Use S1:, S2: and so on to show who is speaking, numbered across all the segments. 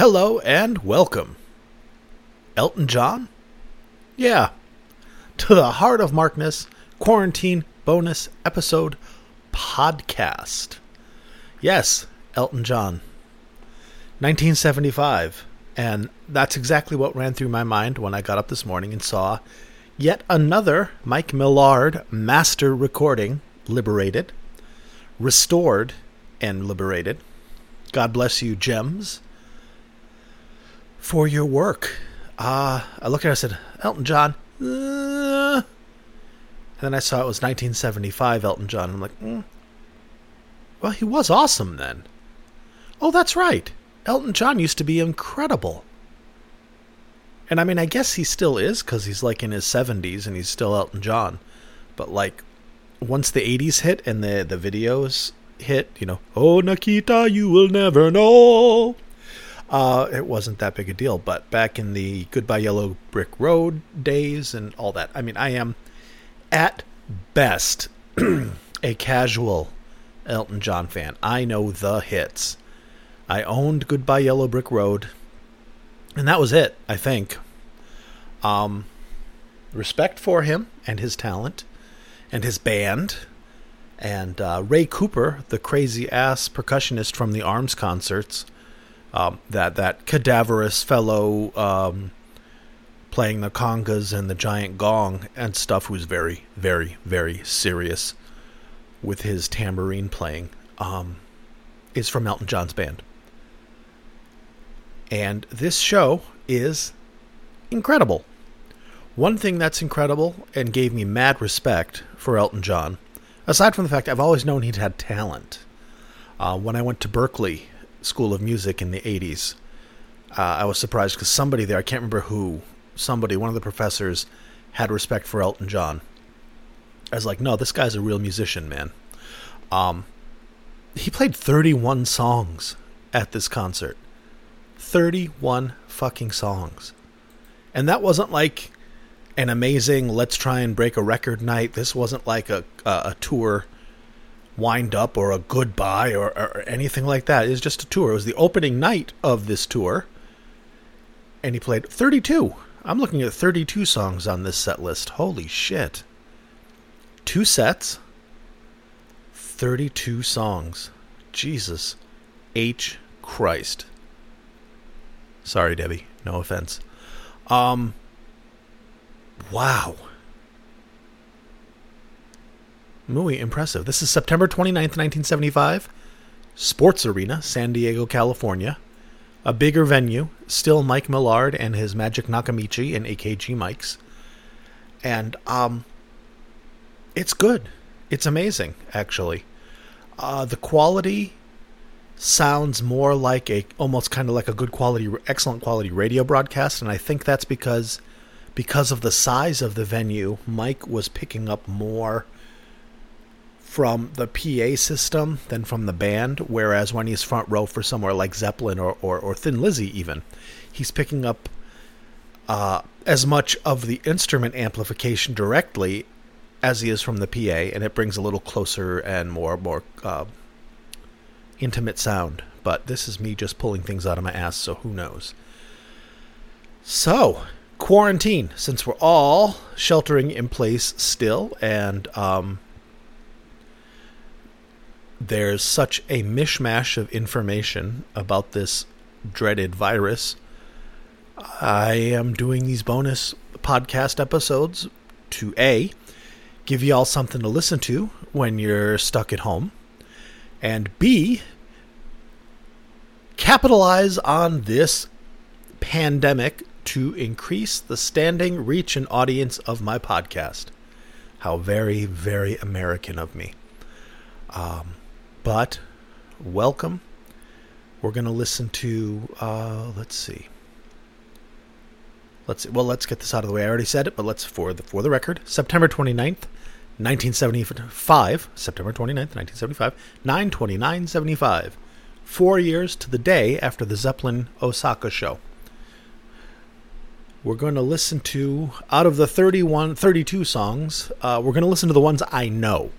S1: Hello and welcome. Elton John? Yeah. To the Heart of Markness Quarantine Bonus Episode Podcast. Yes, Elton John. 1975. And that's exactly what ran through my mind when I got up this morning and saw yet another Mike Millard master recording, liberated, restored, and liberated. God bless you, JEMS, for your work. Uh, I looked at it I said, Elton John. Uh, and then I saw it was 1975 Elton John. I'm like, mm, well, he was awesome then. Oh, that's right. Elton John used to be incredible. And I mean, I guess he still is because he's like in his 70s and he's still Elton John. But like, once the 80s hit and the, the videos hit, you know, oh, Nikita, you will never know. Uh, it wasn't that big a deal. But back in the Goodbye Yellow Brick Road days and all that, I mean, I am at best a casual Elton John fan. I know the hits. I owned Goodbye Yellow Brick Road, and that was it, I think. Um, respect for him and his talent and his band. And uh, Ray Cooper, the crazy ass percussionist from the Arms concerts, um, that that cadaverous fellow um, playing the congas and the giant gong and stuff, who's very, very, very serious with his tambourine playing, um, is from Elton John's band. And this show is incredible. One thing that's incredible and gave me mad respect for Elton John, aside from the fact I've always known he'd had talent. Uh, when I went to Berklee School of Music in the 80s, uh, I was surprised because somebody there, I can't remember who, somebody, one of the professors, had respect for Elton John. I was like, no, this guy's a real musician, man. Um, he played 31 songs at this concert. 31 fucking songs. And that wasn't like an amazing let's try and break a record night. This wasn't like a a, a tour wind up or a goodbye or, or anything like that. It was just a tour. It was the opening night of this tour. And he played 32. I'm looking at 32 songs on this set list. Holy shit. Two sets, 32 songs. Jesus H. Christ. Sorry, Debbie. No offense. Um, wow. Muy impressive. This is September 29th, 1975. Sports Arena, San Diego, California. A bigger venue. Still Mike Millard and his Magic Nakamichi and AKG mics. And, um, it's good. It's amazing, actually. Uh, the quality sounds more like a almost kind of like a good quality excellent quality radio broadcast and I think that's because because of the size of the venue Mike was picking up more from the PA system than from the band whereas when he's front row for somewhere like Zeppelin or or, or Thin Lizzy even he's picking up uh, as much of the instrument amplification directly as he is from the PA and it brings a little closer and more more uh, intimate sound, but this is me just pulling things out of my ass, so who knows. So, quarantine, since we're all sheltering in place still, and um, there's such a mishmash of information about this dreaded virus. I am doing these bonus podcast episodes to A, give you all something to listen to when you're stuck at home and B, capitalize on this pandemic to increase the standing, reach, and audience of my podcast. How very, very American of me. Um, but welcome. We're going to listen to, uh, let's see. Let's see. well, let's get this out of the way. I already said it, but let's for the for the record, September 29th, 1975, September 29th, 1975, 92975. Four years to the day after the Zeppelin Osaka show. We're going to listen to, out of the 31, 32 songs, uh, we're going to listen to the ones I know.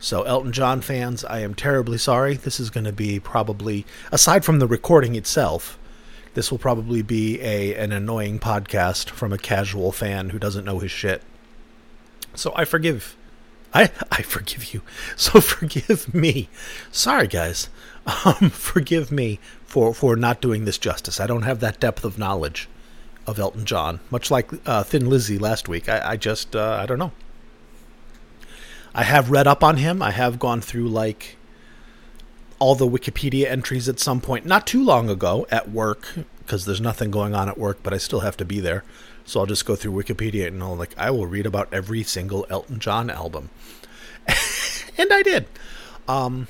S1: So, Elton John fans, I am terribly sorry. This is going to be probably, aside from the recording itself, this will probably be a an annoying podcast from a casual fan who doesn't know his shit. So I forgive. I I forgive you. So forgive me. Sorry guys. Um, forgive me for for not doing this justice. I don't have that depth of knowledge of Elton John, much like uh, Thin Lizzy last week. I, I just uh, I don't know. I have read up on him. I have gone through like all the Wikipedia entries at some point, not too long ago at work, because there's nothing going on at work, but I still have to be there. So I'll just go through Wikipedia and I'll like I will read about every single Elton John album, and I did. Um,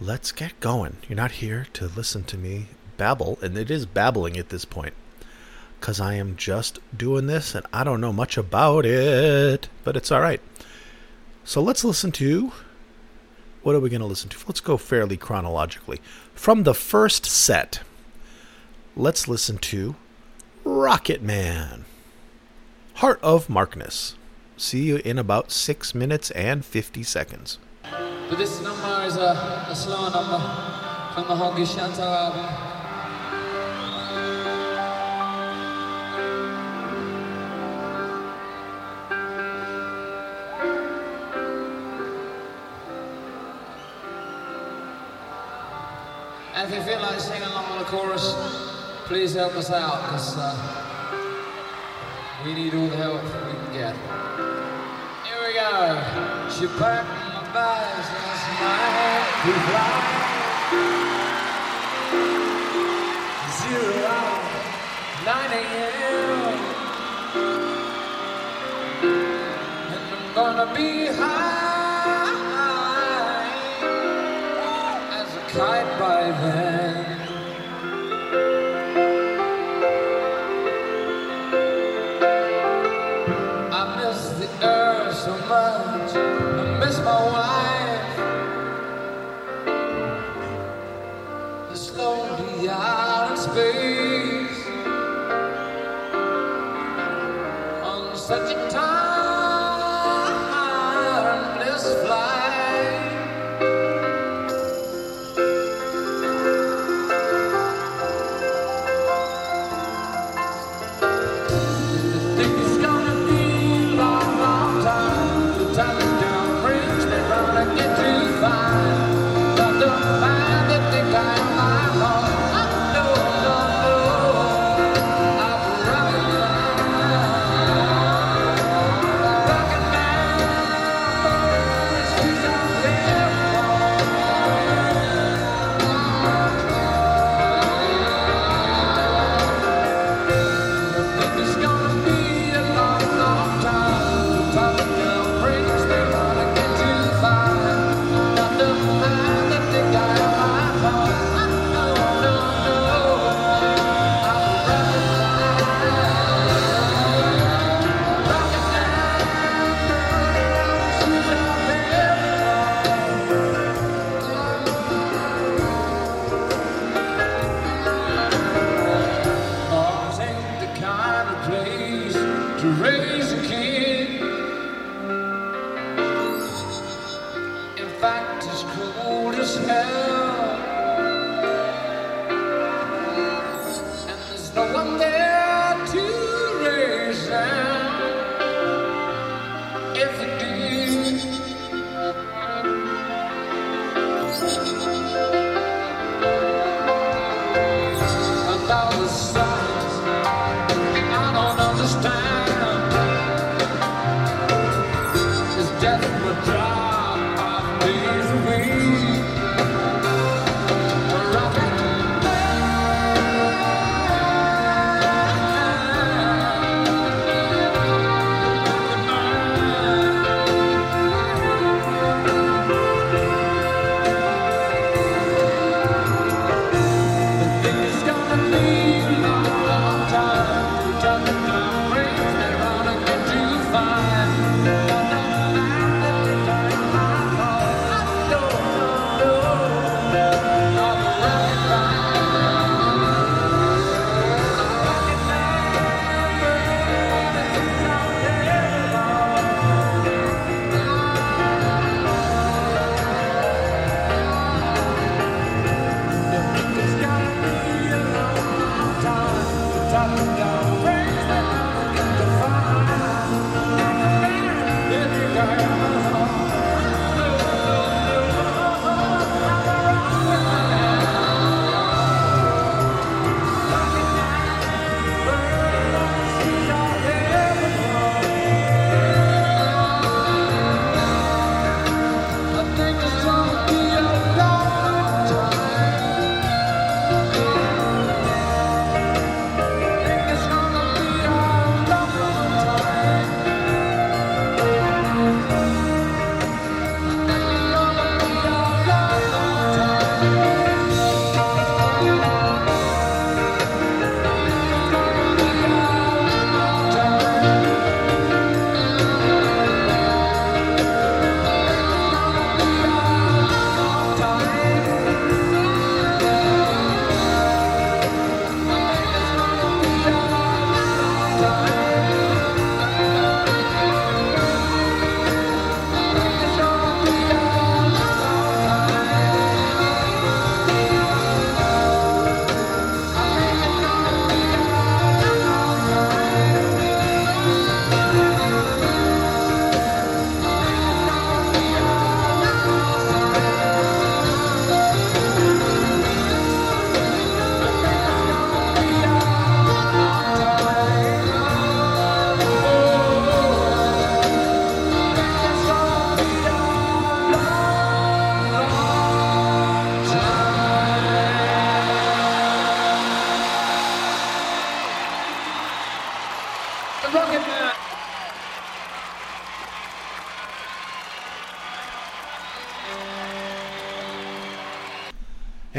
S1: let's get going. You're not here to listen to me babble, and it is babbling at this point because I am just doing this and I don't know much about it, but it's all right. So let's listen to what are we going to listen to? Let's go fairly chronologically. From the first set, let's listen to Rocket Man, Heart of Markness. See you in about six minutes and 50 seconds.
S2: But this number is a, a slow number from the Honky Château album. And if you feel like singing along with the chorus, please help us out, because uh, we need all the help we can get. Here we go. She packed my bags night to fly. Zero hour, 9 a.m. And I'm gonna be high.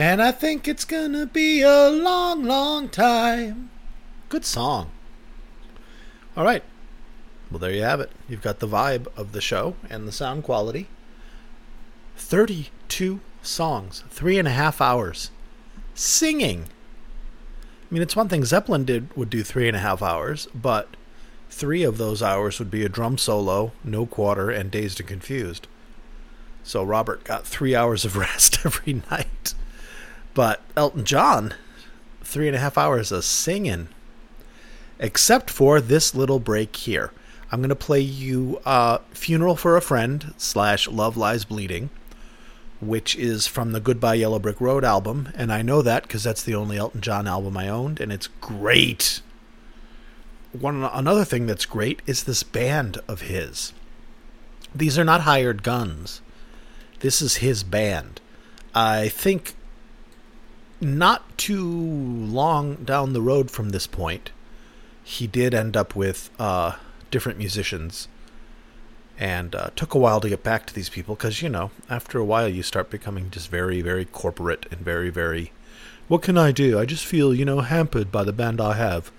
S1: And I think it's gonna be a long, long time. Good song. All right. Well, there you have it. You've got the vibe of the show and the sound quality. 32 songs, three and a half hours. Singing. I mean, it's one thing Zeppelin did would do three and a half hours, but three of those hours would be a drum solo, no quarter, and dazed and confused. So Robert got three hours of rest every night. But Elton John, three and a half hours of singing. Except for this little break here. I'm going to play you uh, Funeral for a Friend slash Love Lies Bleeding, which is from the Goodbye Yellow Brick Road album. And I know that because that's the only Elton John album I owned, and it's great. One Another thing that's great is this band of his. These are not hired guns. This is his band. I think not too long down the road from this point, he did end up with uh, different musicians. And uh, took a while to get back to these people because, you know, after a while you start becoming just very, very corporate and very, very. What can I do? I just feel, you know, hampered by the band I have.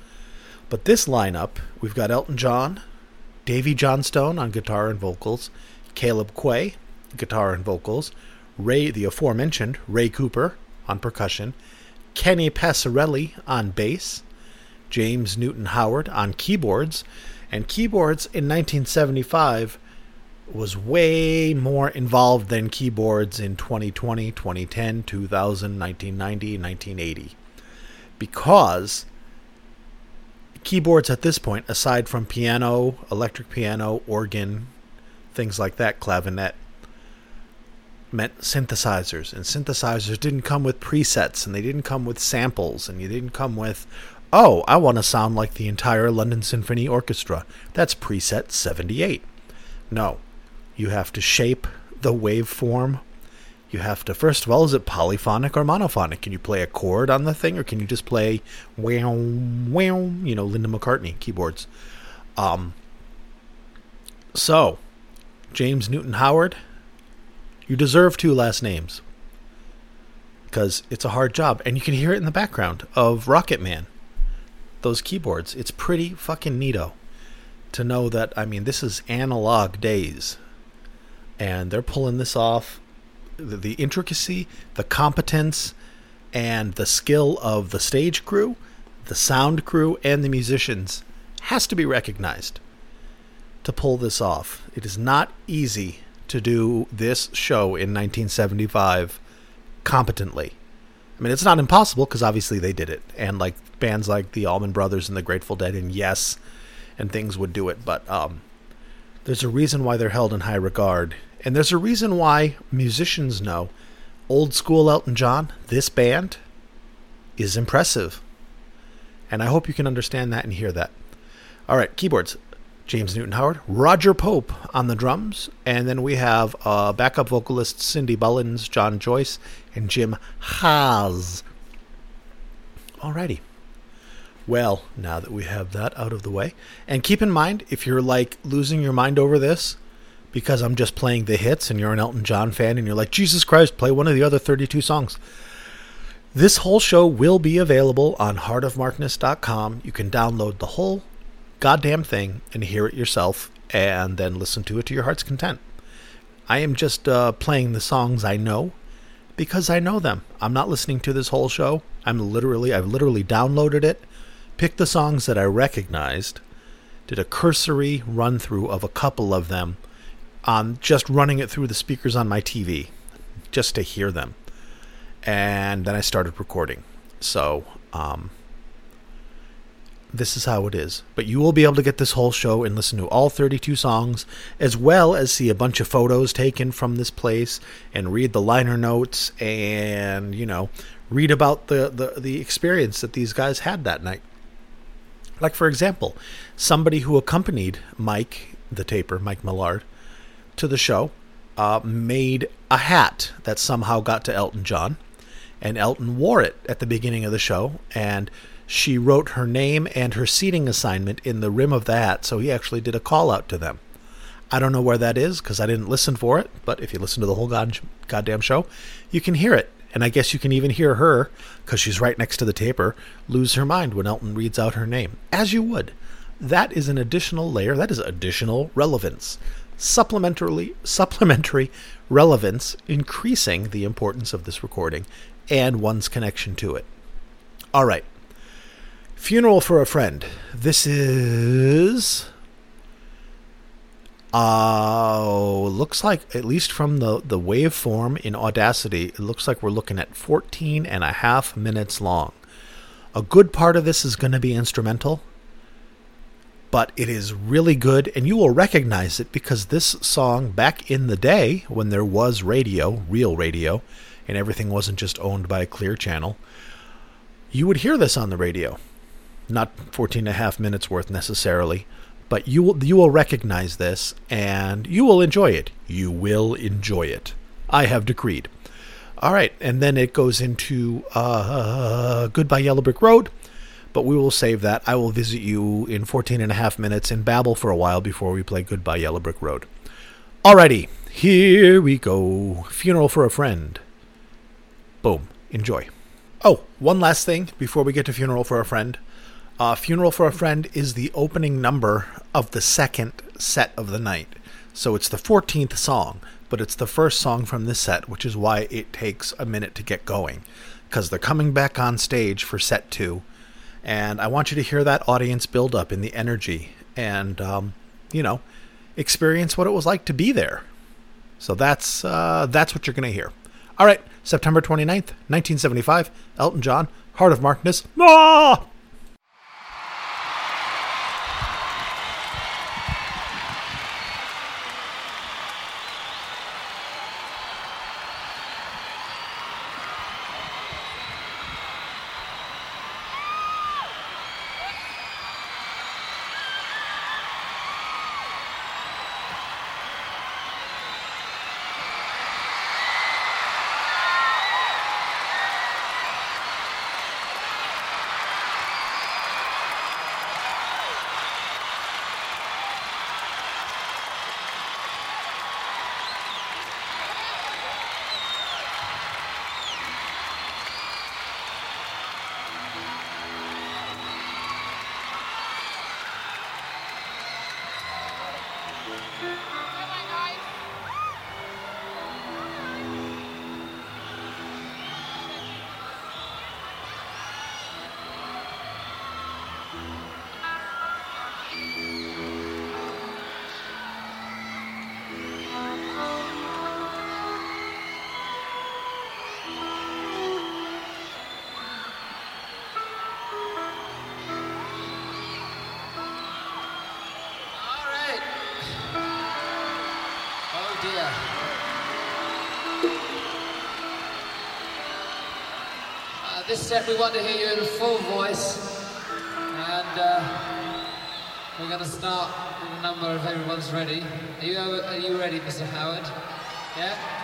S1: But this lineup, we've got Elton John, Davey Johnstone on guitar and vocals, Caleb Quaye, guitar and vocals, Ray, the aforementioned Ray Cooper on percussion, Kenny Passarelli on bass, James Newton Howard on keyboards, and keyboards in 1975 was way more involved than keyboards in 2020, 2010, 2000, 1990, 1980. Because keyboards at this point, aside from piano, electric piano, organ, things like that, clavinet, meant synthesizers. And synthesizers didn't come with presets, and they didn't come with samples, and you didn't come with, oh, I want to sound like the entire London Symphony Orchestra. That's preset 78. No, you have to shape the waveform. You have to, first of all, is it polyphonic or monophonic? Can you play a chord on the thing, or can you just play wow, wow, you know, Linda McCartney keyboards? Um, so, James Newton Howard, you deserve two last names because it's a hard job, and you can hear it in the background of Rocket Man those keyboards. It's pretty fucking neato to know that. I mean, this is analog days, and they're pulling this off. The, the intricacy, the competence, and the skill of the stage crew, the sound crew, and the musicians has to be recognized to pull this off. It is not easy to do this show in 1975 competently. I mean, it's not impossible because obviously they did it, and like bands like the Allman Brothers and the Grateful Dead and Yes, and things would do it. But um, there's a reason why they're held in high regard, and there's a reason why musicians know old school Elton John. This band is impressive, and I hope you can understand that and hear that. All right, keyboards. James Newton Howard, Roger Pope on the drums, and then we have uh, backup vocalists Cindy Bullens, John Joyce, and Jim Haas. Alrighty. Well, now that we have that out of the way, and keep in mind if you're like losing your mind over this, because I'm just playing the hits and you're an Elton John fan and you're like, Jesus Christ, play one of the other 32 songs. This whole show will be available on heartofmarkness.com. You can download the whole goddamn thing and hear it yourself and then listen to it to your heart's content. I am just uh, playing the songs I know because I know them. I'm not listening to this whole show. I'm literally, I've literally downloaded it, picked the songs that I recognized, did a cursory run through of a couple of them, um, just running it through the speakers on my TV, just to hear them. And then I started recording. So, um, this is how it is. But you will be able to get this whole show and listen to all 32 songs, as well as see a bunch of photos taken from this place and read the liner notes and, you know, read about the, the, the experience that these guys had that night. Like, for example, somebody who accompanied Mike, the taper, Mike Millard, to the show, uh, made a hat that somehow got to Elton John. And Elton wore it at the beginning of the show. And she wrote her name and her seating assignment in the rim of the hat, so he actually did a call out to them. I don't know where that is because I didn't listen for it, but if you listen to the whole god, goddamn show, you can hear it. And I guess you can even hear her, because she's right next to the taper, lose her mind when Elton reads out her name, as you would. That is an additional layer, that is additional relevance. Supplementarily, supplementary relevance, increasing the importance of this recording and one's connection to it. All right. Funeral for a Friend. This is uh, looks like, at least from the, the waveform in Audacity, it looks like we're looking at 14 and a half minutes long. A good part of this is going to be instrumental, but it is really good, and you will recognize it because this song, back in the day when there was radio, real radio, and everything wasn't just owned by a clear channel, you would hear this on the radio. Not 14 and a half minutes worth necessarily but you will you will recognize this and you will enjoy it. You will enjoy it. I have decreed. All right, and then it goes into uh, Goodbye Yellow Brick Road, but we will save that. I will visit you in 14 and a half minutes and babble for a while before we play Goodbye Yellow Brick Road. Alrighty, here we go. Funeral for a Friend. Boom. Enjoy. Oh, one last thing before we get to Funeral for a Friend. Uh, Funeral for a Friend is the opening number of the second set of the night. So it's the 14th song, but it's the first song from this set, which is why it takes a minute to get going. Because they're coming back on stage for set two. And I want you to hear that audience build up in the energy and, um, you know, experience what it was like to be there. So that's, uh, that's what you're going to hear. All right, September 29th, 1975, Elton John, Heart of Markness. Ah!
S2: Set we want to hear you in a full voice and uh, we're going to start with a number if everyone's ready. Are you, are you ready, Mr. Howard? Yeah?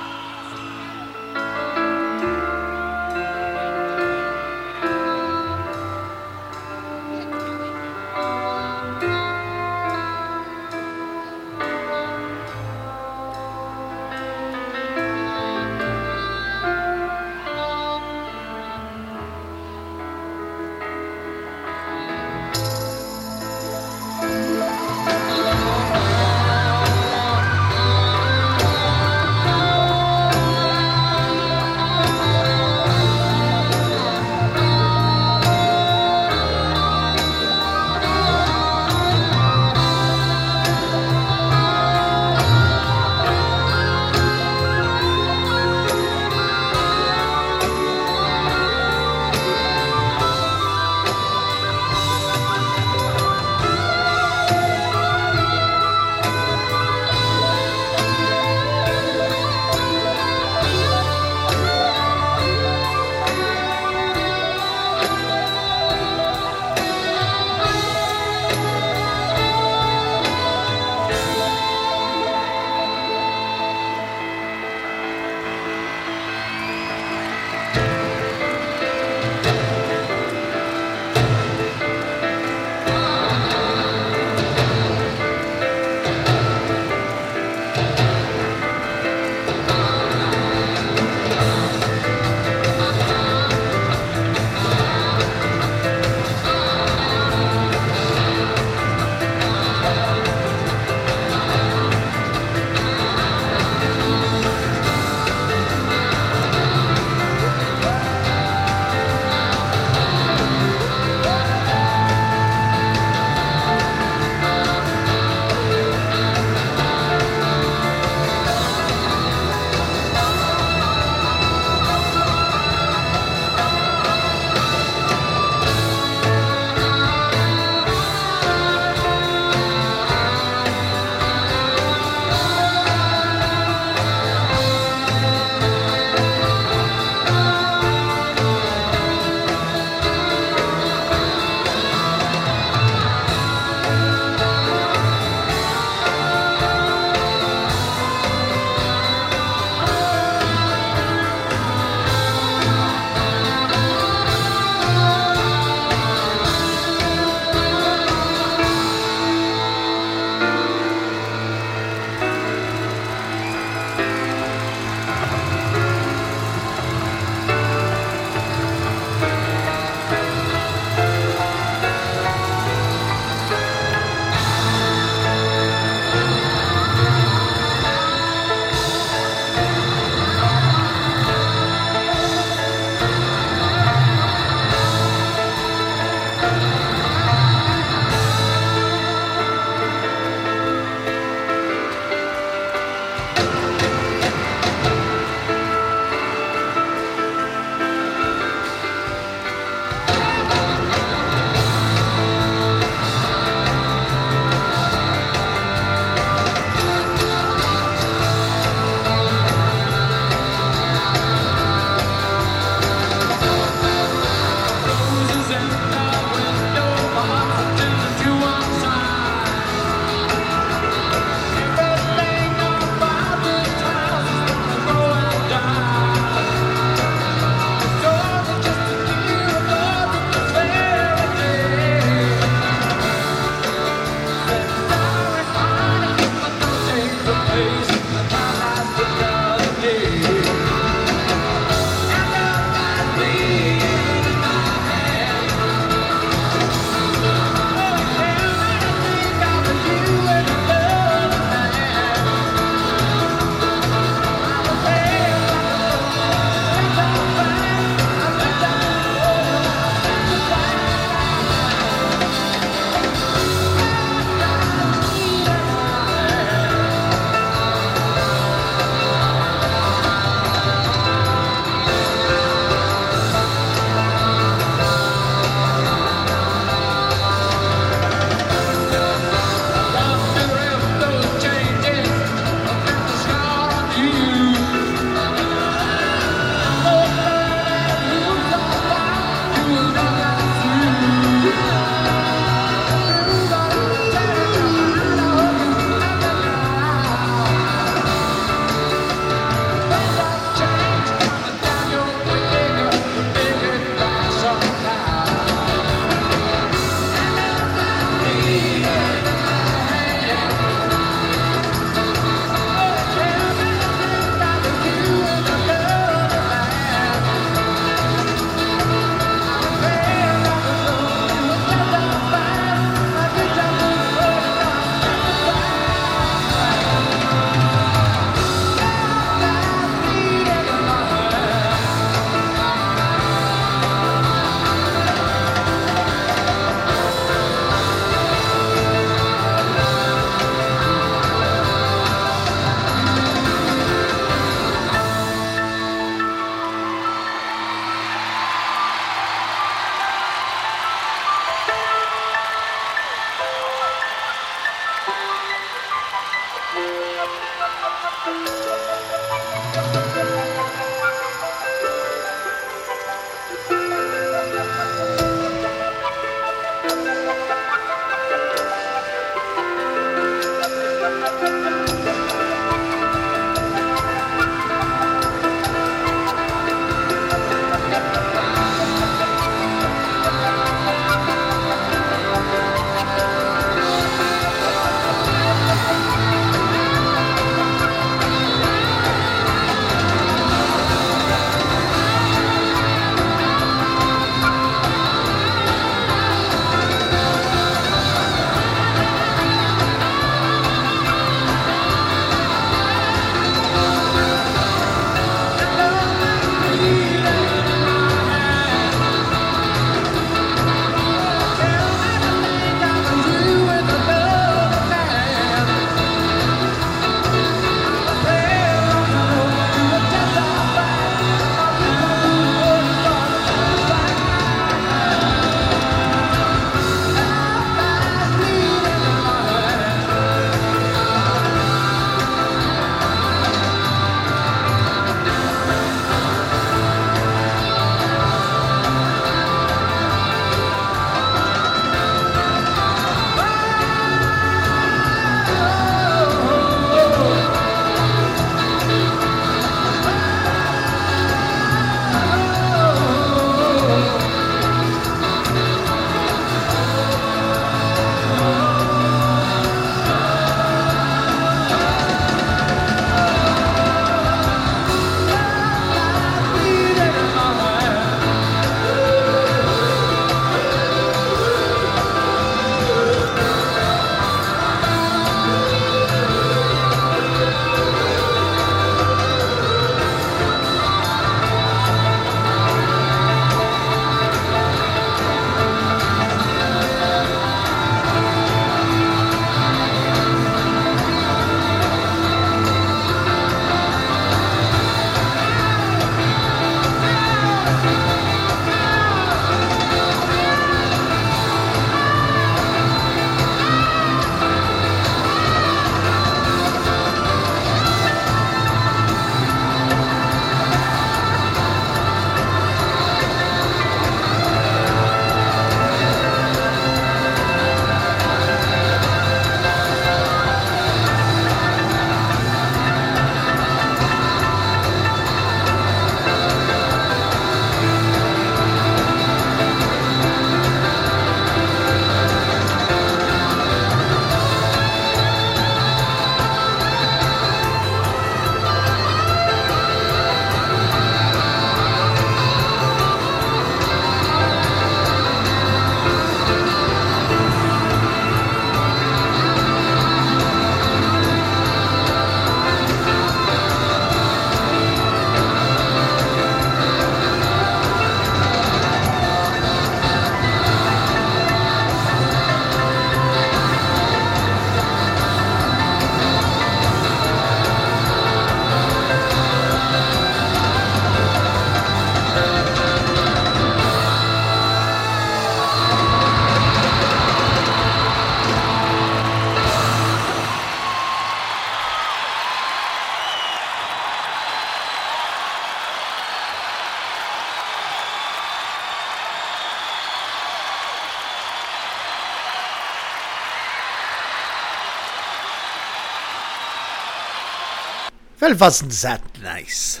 S1: Well, wasn't that nice?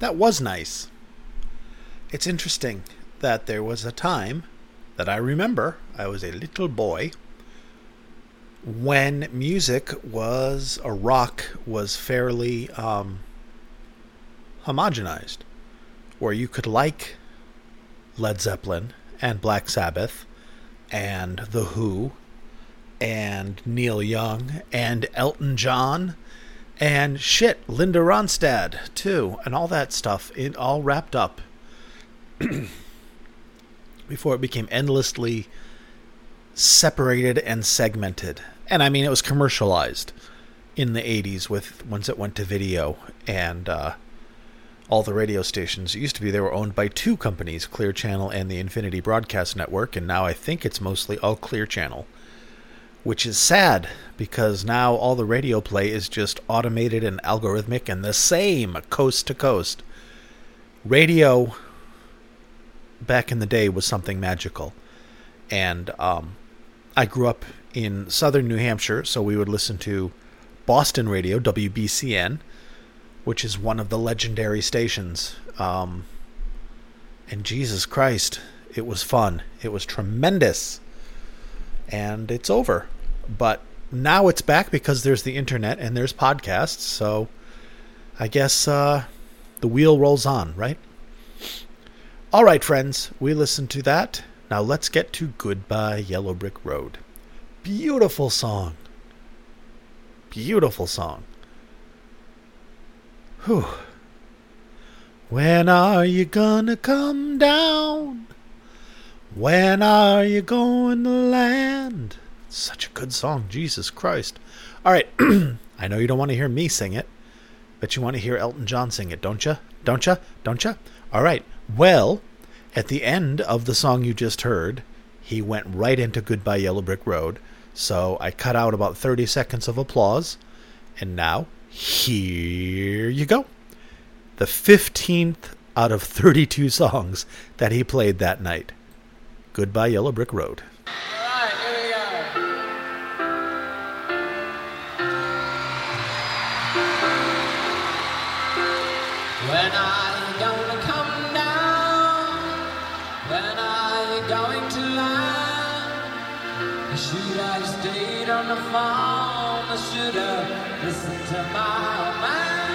S1: That was nice. It's interesting that there was a time that I remember, I was a little boy, when music was, or rock was fairly um, homogenized, where you could like Led Zeppelin and Black Sabbath and The Who and Neil Young and Elton John and shit, Linda Ronstadt too, and all that stuff. It all wrapped up before it became endlessly separated and segmented. And I mean, it was commercialized in the 80s with once it went to video and uh, all the radio stations. It used to be they were owned by two companies, Clear Channel and the Infinity Broadcast Network, and now I think it's mostly all Clear Channel. Which is sad because now all the radio play is just automated and algorithmic and the same coast to coast. Radio back in the day was something magical. And um, I grew up in southern New Hampshire, so we would listen to Boston radio, WBCN, which is one of the legendary stations. Um, and Jesus Christ, it was fun. It was tremendous. And it's over. But now it's back because there's the internet and there's podcasts. So I guess uh, the wheel rolls on, right? All right, friends, we listened to that. Now let's get to Goodbye Yellow Brick Road. Beautiful song. Beautiful song. Whew. When are you gonna come down? When are you going to land? Such a good song, Jesus Christ. All right, I know you don't want to hear me sing it, but you want to hear Elton John sing it, don't you? Don't you? Don't you? All right. Well, at the end of the song you just heard, he went right into Goodbye Yellow Brick Road. So I cut out about 30 seconds of applause. And now, here you go. The 15th out of 32 songs that he played that night. Goodbye Yellow Brick Road.
S2: When are you gonna come down? When are you going to land? Should have stayed on the phone. I should have listened to my man.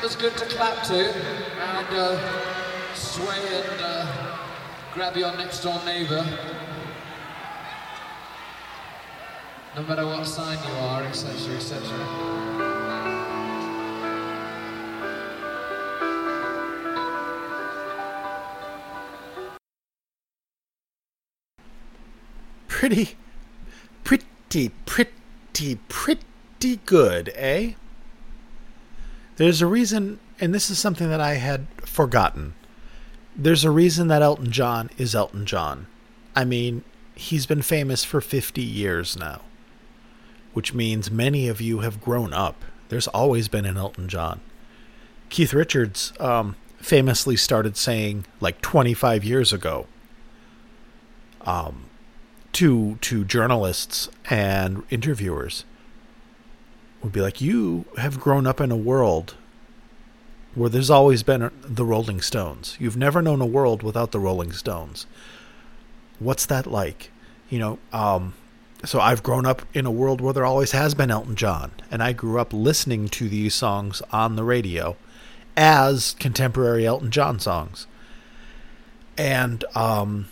S2: Next good to clap to and uh, sway and uh, grab your next door neighbour. No matter what sign you are, etc., etc.
S1: Pretty, pretty, pretty, pretty good, eh? There's a reason, and this is something that I had forgotten. There's a reason that Elton John is Elton John. I mean, he's been famous for 50 years now, which means many of you have grown up. There's always been an Elton John. Keith Richards um, famously started saying, like 25 years ago, um, to to journalists and interviewers, would be like, "You have grown up in a world where there's always been the Rolling Stones. You've never known a world without the Rolling Stones. What's that like? You know, um, so I've grown up in a world where there always has been Elton John, and I grew up listening to these songs on the radio as contemporary Elton John songs. And um,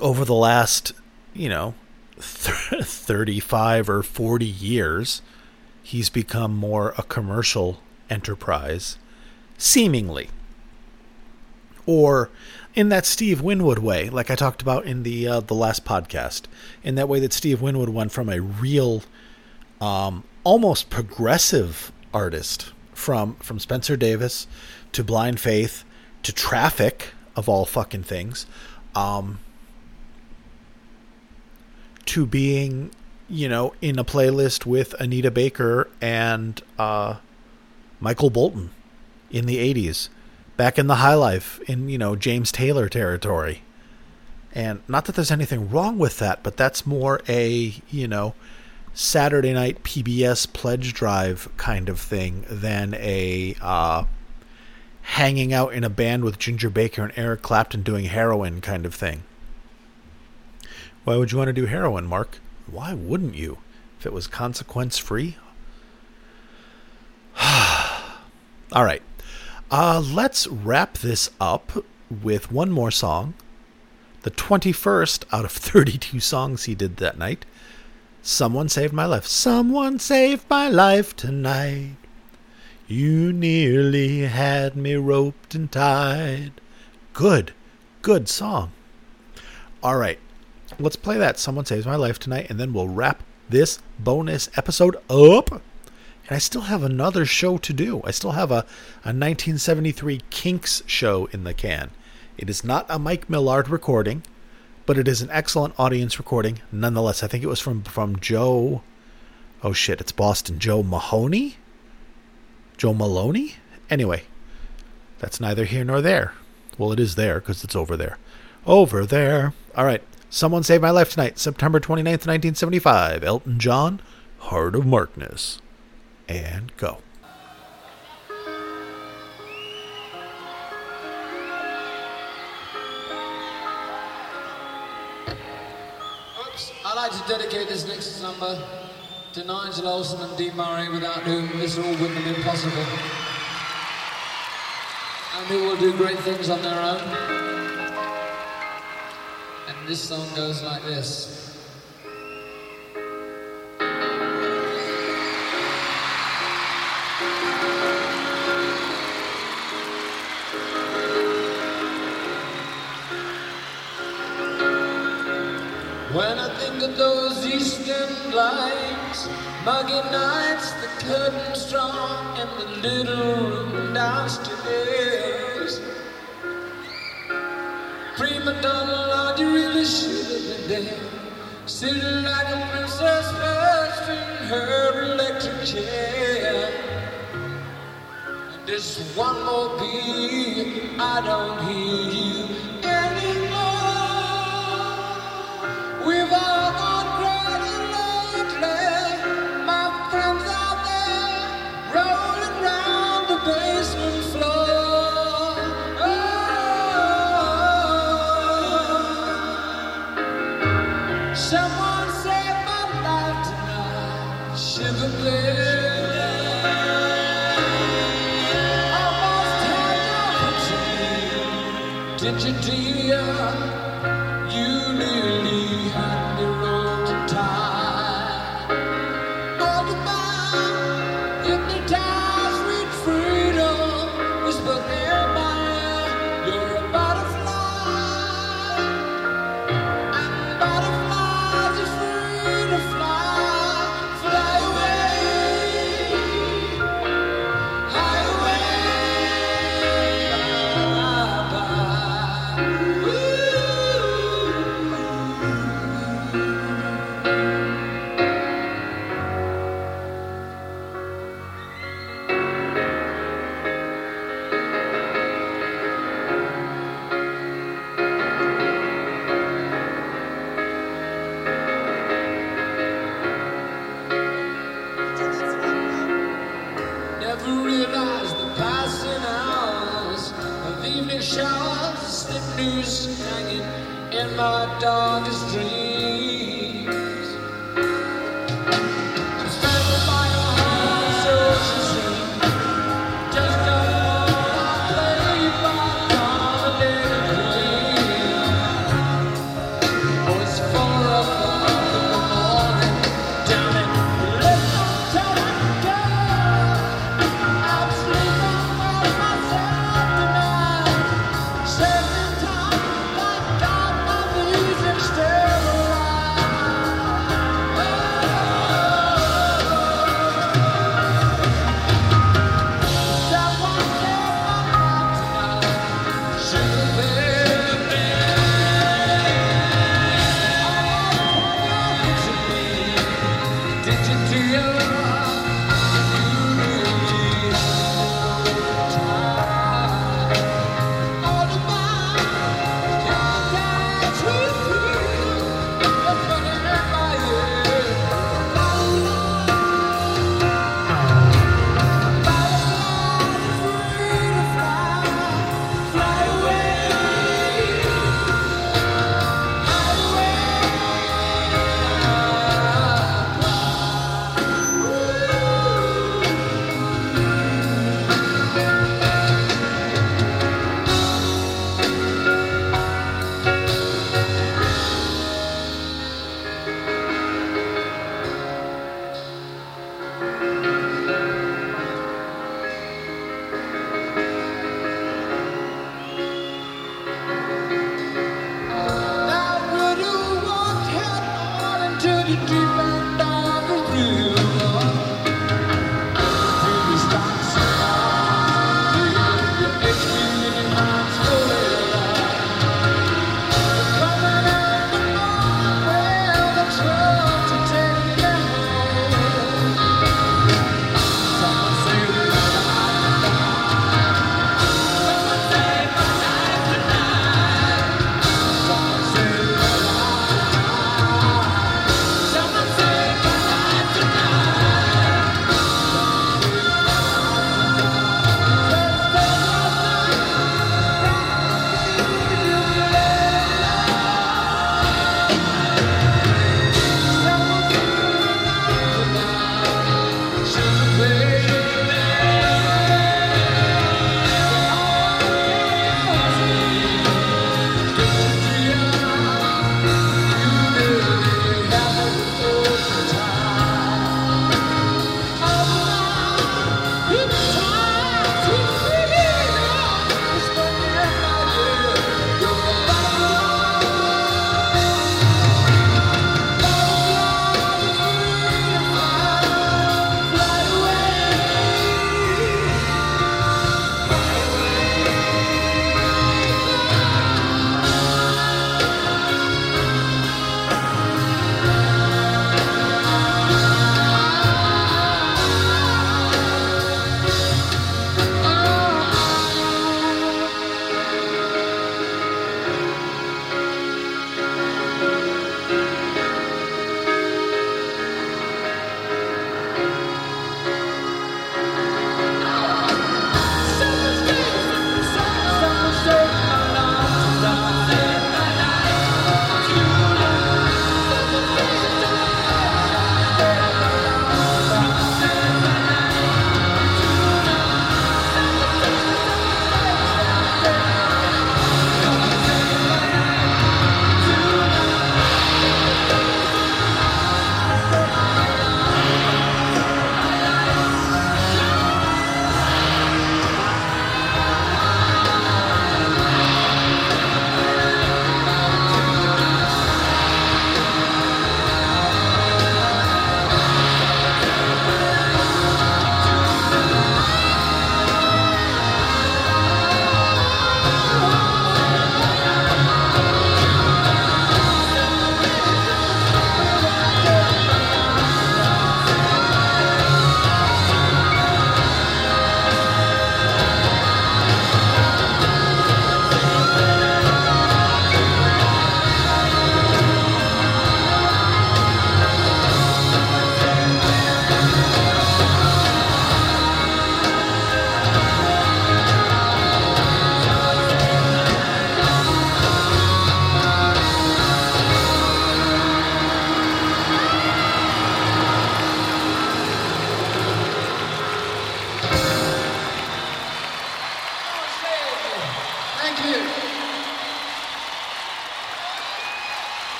S1: over the last, you know, 35 or 40 years, he's become more a commercial enterprise, seemingly. Or in that Steve Winwood way, like I talked about in the uh, the last podcast, in that way that Steve Winwood went from a real, um, almost progressive artist from from Spencer Davis to Blind Faith to Traffic of all fucking things, um, to being, you know, in a playlist with Anita Baker and uh, Michael Bolton in the 80s, back in the high life, in, you know, James Taylor territory. And not that there's anything wrong with that, but that's more a, you know, Saturday night PBS pledge drive kind of thing than a uh, hanging out in a band with Ginger Baker and Eric Clapton doing heroin kind of thing. Why would you want to do heroin, Mark? Why wouldn't you? If it was consequence free? All right. Uh, let's wrap this up with one more song. The 21st out of 32 songs he did that night. Someone saved my life. Someone saved my life tonight. You nearly had me roped and tied. Good, good song. All right, let's play that. Someone saves my life tonight, and then we'll wrap this bonus episode up. And I still have another show to do. I still have a, a 1973 Kinks show in the can. It is not a Mike Millard recording, but it is an excellent audience recording nonetheless. I think it was from from Joe. Oh shit! It's Boston. Joe Mahoney. Joe Maloney. Anyway, that's neither here nor there. Well, it is there because it's over there. Over there. All right. Someone Saved My Life Tonight, September 29th, 1975. Elton John, Heart of Markness. And go.
S2: Oops. I'd like to dedicate this next number to Nigel Olsson and Dee Murray, without whom this all wouldn't have been possible. And who will do great things on their own. And this song goes like this. When I think of those eastern lights, muggy nights, the curtains drawn in the little room downstairs. Prima donna, you should have. Sitting like a princess perched in her electric chair. And one more beat, I don't hear you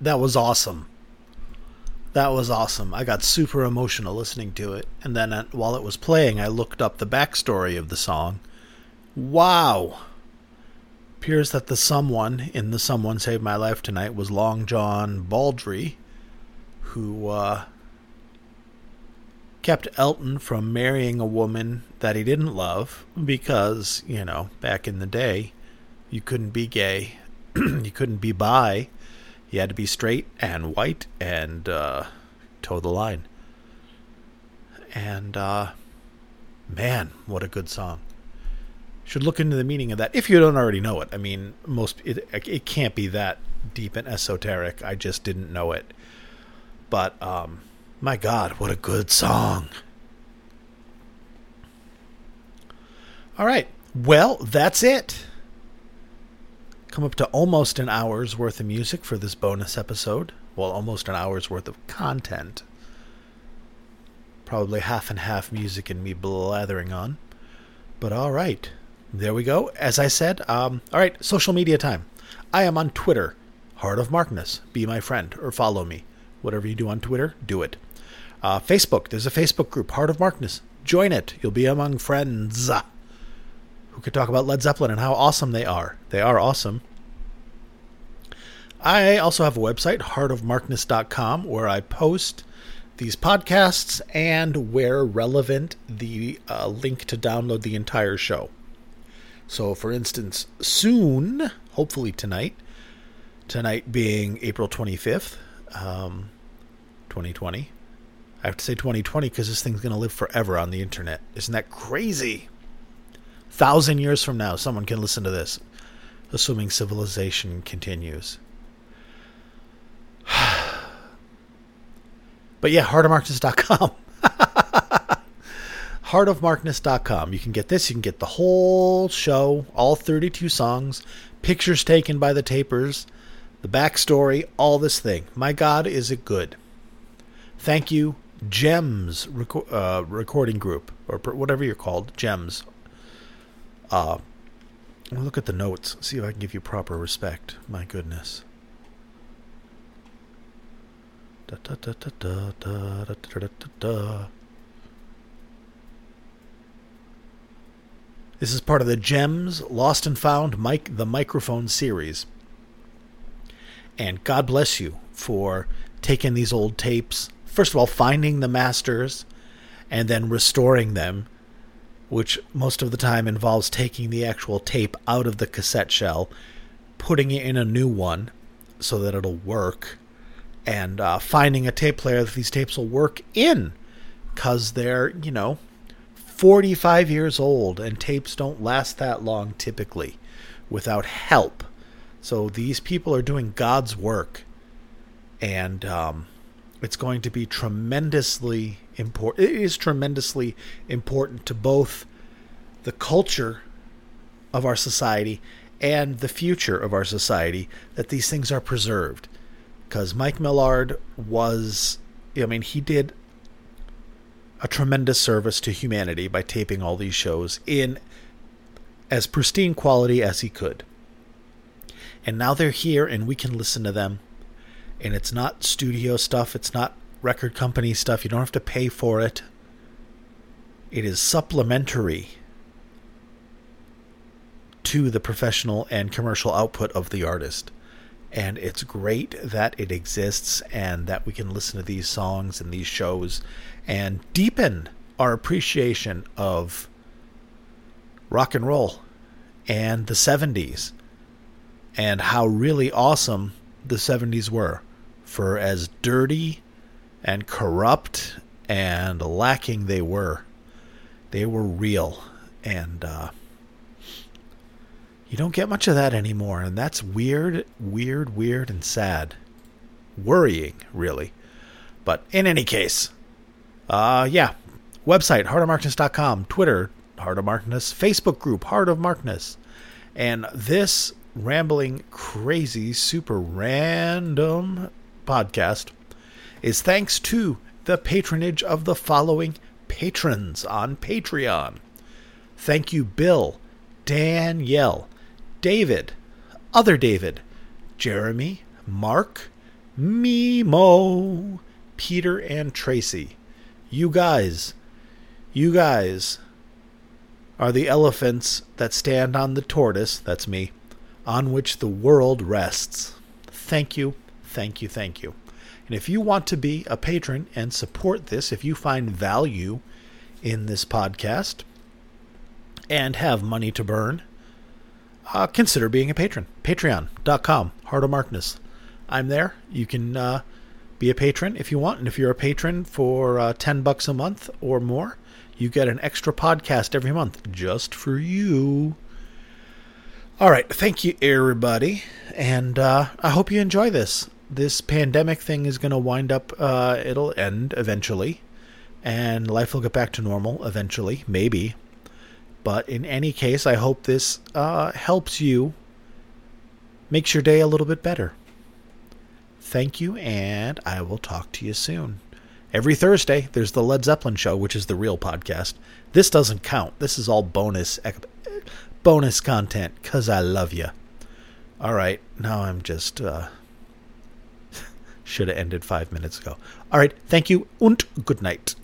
S2: That
S1: was awesome. That was awesome. I got super emotional listening to it, and then while it was playing, I looked up the backstory of the song. Wow. Appears that the someone in the Someone Saved My Life Tonight was Long John Baldry, who uh, kept Elton from marrying a woman that he didn't love because, you know, back in the day, you couldn't be gay, you couldn't be bi, you had to be straight and white and uh, toe the line. And uh, man, what a good song! Should look into the meaning of that if you don't already know it. I mean, most it it can't be that deep and esoteric. I just didn't know it. But um, my God, what a good song! All right, well, that's it come up to almost an hour's worth of music for this bonus episode. Well, almost an hour's worth of content. Probably half and half music and me blathering on. But all right. There we go. As I said, um, all right, social media time. I am on Twitter, Heart of Markness. Be my friend or follow me. Whatever you do on Twitter, do it. Uh, Facebook, there's a Facebook group, Heart of Markness. Join it. You'll be among friends who could talk about Led Zeppelin and how awesome they are. They are awesome. I also have a website, heartofmarkness.com, where I post these podcasts and where relevant, the uh, link to download the entire show. So, for instance, soon, hopefully tonight, tonight being April 25th, um, 2020. I have to say 2020 because this thing's going to live forever on the internet. Isn't that crazy? Thousand years from now, someone can listen to this, assuming civilization continues. but yeah, heartofmarkness.com. heartofmarkness.com. You can get this. You can get the whole show, all 32 songs, pictures taken by the tapers, the backstory, all this thing. My God, is it good? Thank you, JEMS uh, Recording Group, or whatever you're called, JEMS, uh, look at the notes, see if I can give you proper respect. My goodness. Da, da, da, da, da, da, da, da, da. This is part of the JEMS Lost and Found Mike the Microphone series. And God bless you for taking these old tapes, first of all, finding the masters and then restoring them which most of the time involves taking the actual tape out of the cassette shell, putting it in a new one so that it'll work, and uh, finding a tape player that these tapes will work in because they're, you know, 45 years old and tapes don't last that long typically without help. So these people are doing God's work, and um, it's going to be tremendously important. It is tremendously important to both the culture of our society and the future of our society that these things are preserved. Because Mike Millard was, I mean, he did a tremendous service to humanity by taping all these shows in as pristine quality as he could. And now they're here and we can listen to them. And it's not studio stuff, it's not record company stuff. You don't have to pay for it. It is supplementary to the professional and commercial output of the artist. And it's great that it exists and that we can listen to these songs and these shows and deepen our appreciation of rock and roll and the 70s and how really awesome the 70s were for as dirty and corrupt and lacking they were. They were real. And uh, you don't get much of that anymore. And that's weird, weird, weird, and sad. Worrying, really. But in any case, uh, yeah. Website, heartofmarkness.com. Twitter, Heart of Markness. Facebook group, Heart of Markness. And this rambling, crazy, super random podcast is thanks to the patronage of the following patrons on Patreon. Thank you, Bill, Danielle, David, Other David, Jeremy, Mark, Mimo, Peter, and Tracy. You guys, you guys are the elephants that stand on the tortoise, that's me, on which the world rests. Thank you, thank you, thank you. And if you want to be a patron and support this, if you find value in this podcast and have money to burn, uh, consider being a patron. Patreon.com, Heart of Markness. I'm there. You can uh, be a patron if you want. And if you're a patron for uh, 10 bucks a month or more, you get an extra podcast every month just for you. All right. Thank you, everybody. And uh, I hope you enjoy this this pandemic thing is going to wind up, uh, it'll end eventually, and life will get back to normal eventually, maybe. But in any case, I hope this uh, helps you, makes your day a little bit better. Thank you, and I will talk to you soon. Every Thursday, there's the Led Zeppelin show, which is the real podcast. This doesn't count. This is all bonus bonus content cuz I love you. All right, now I'm just uh should have ended five minutes ago. All right. Thank you and good night.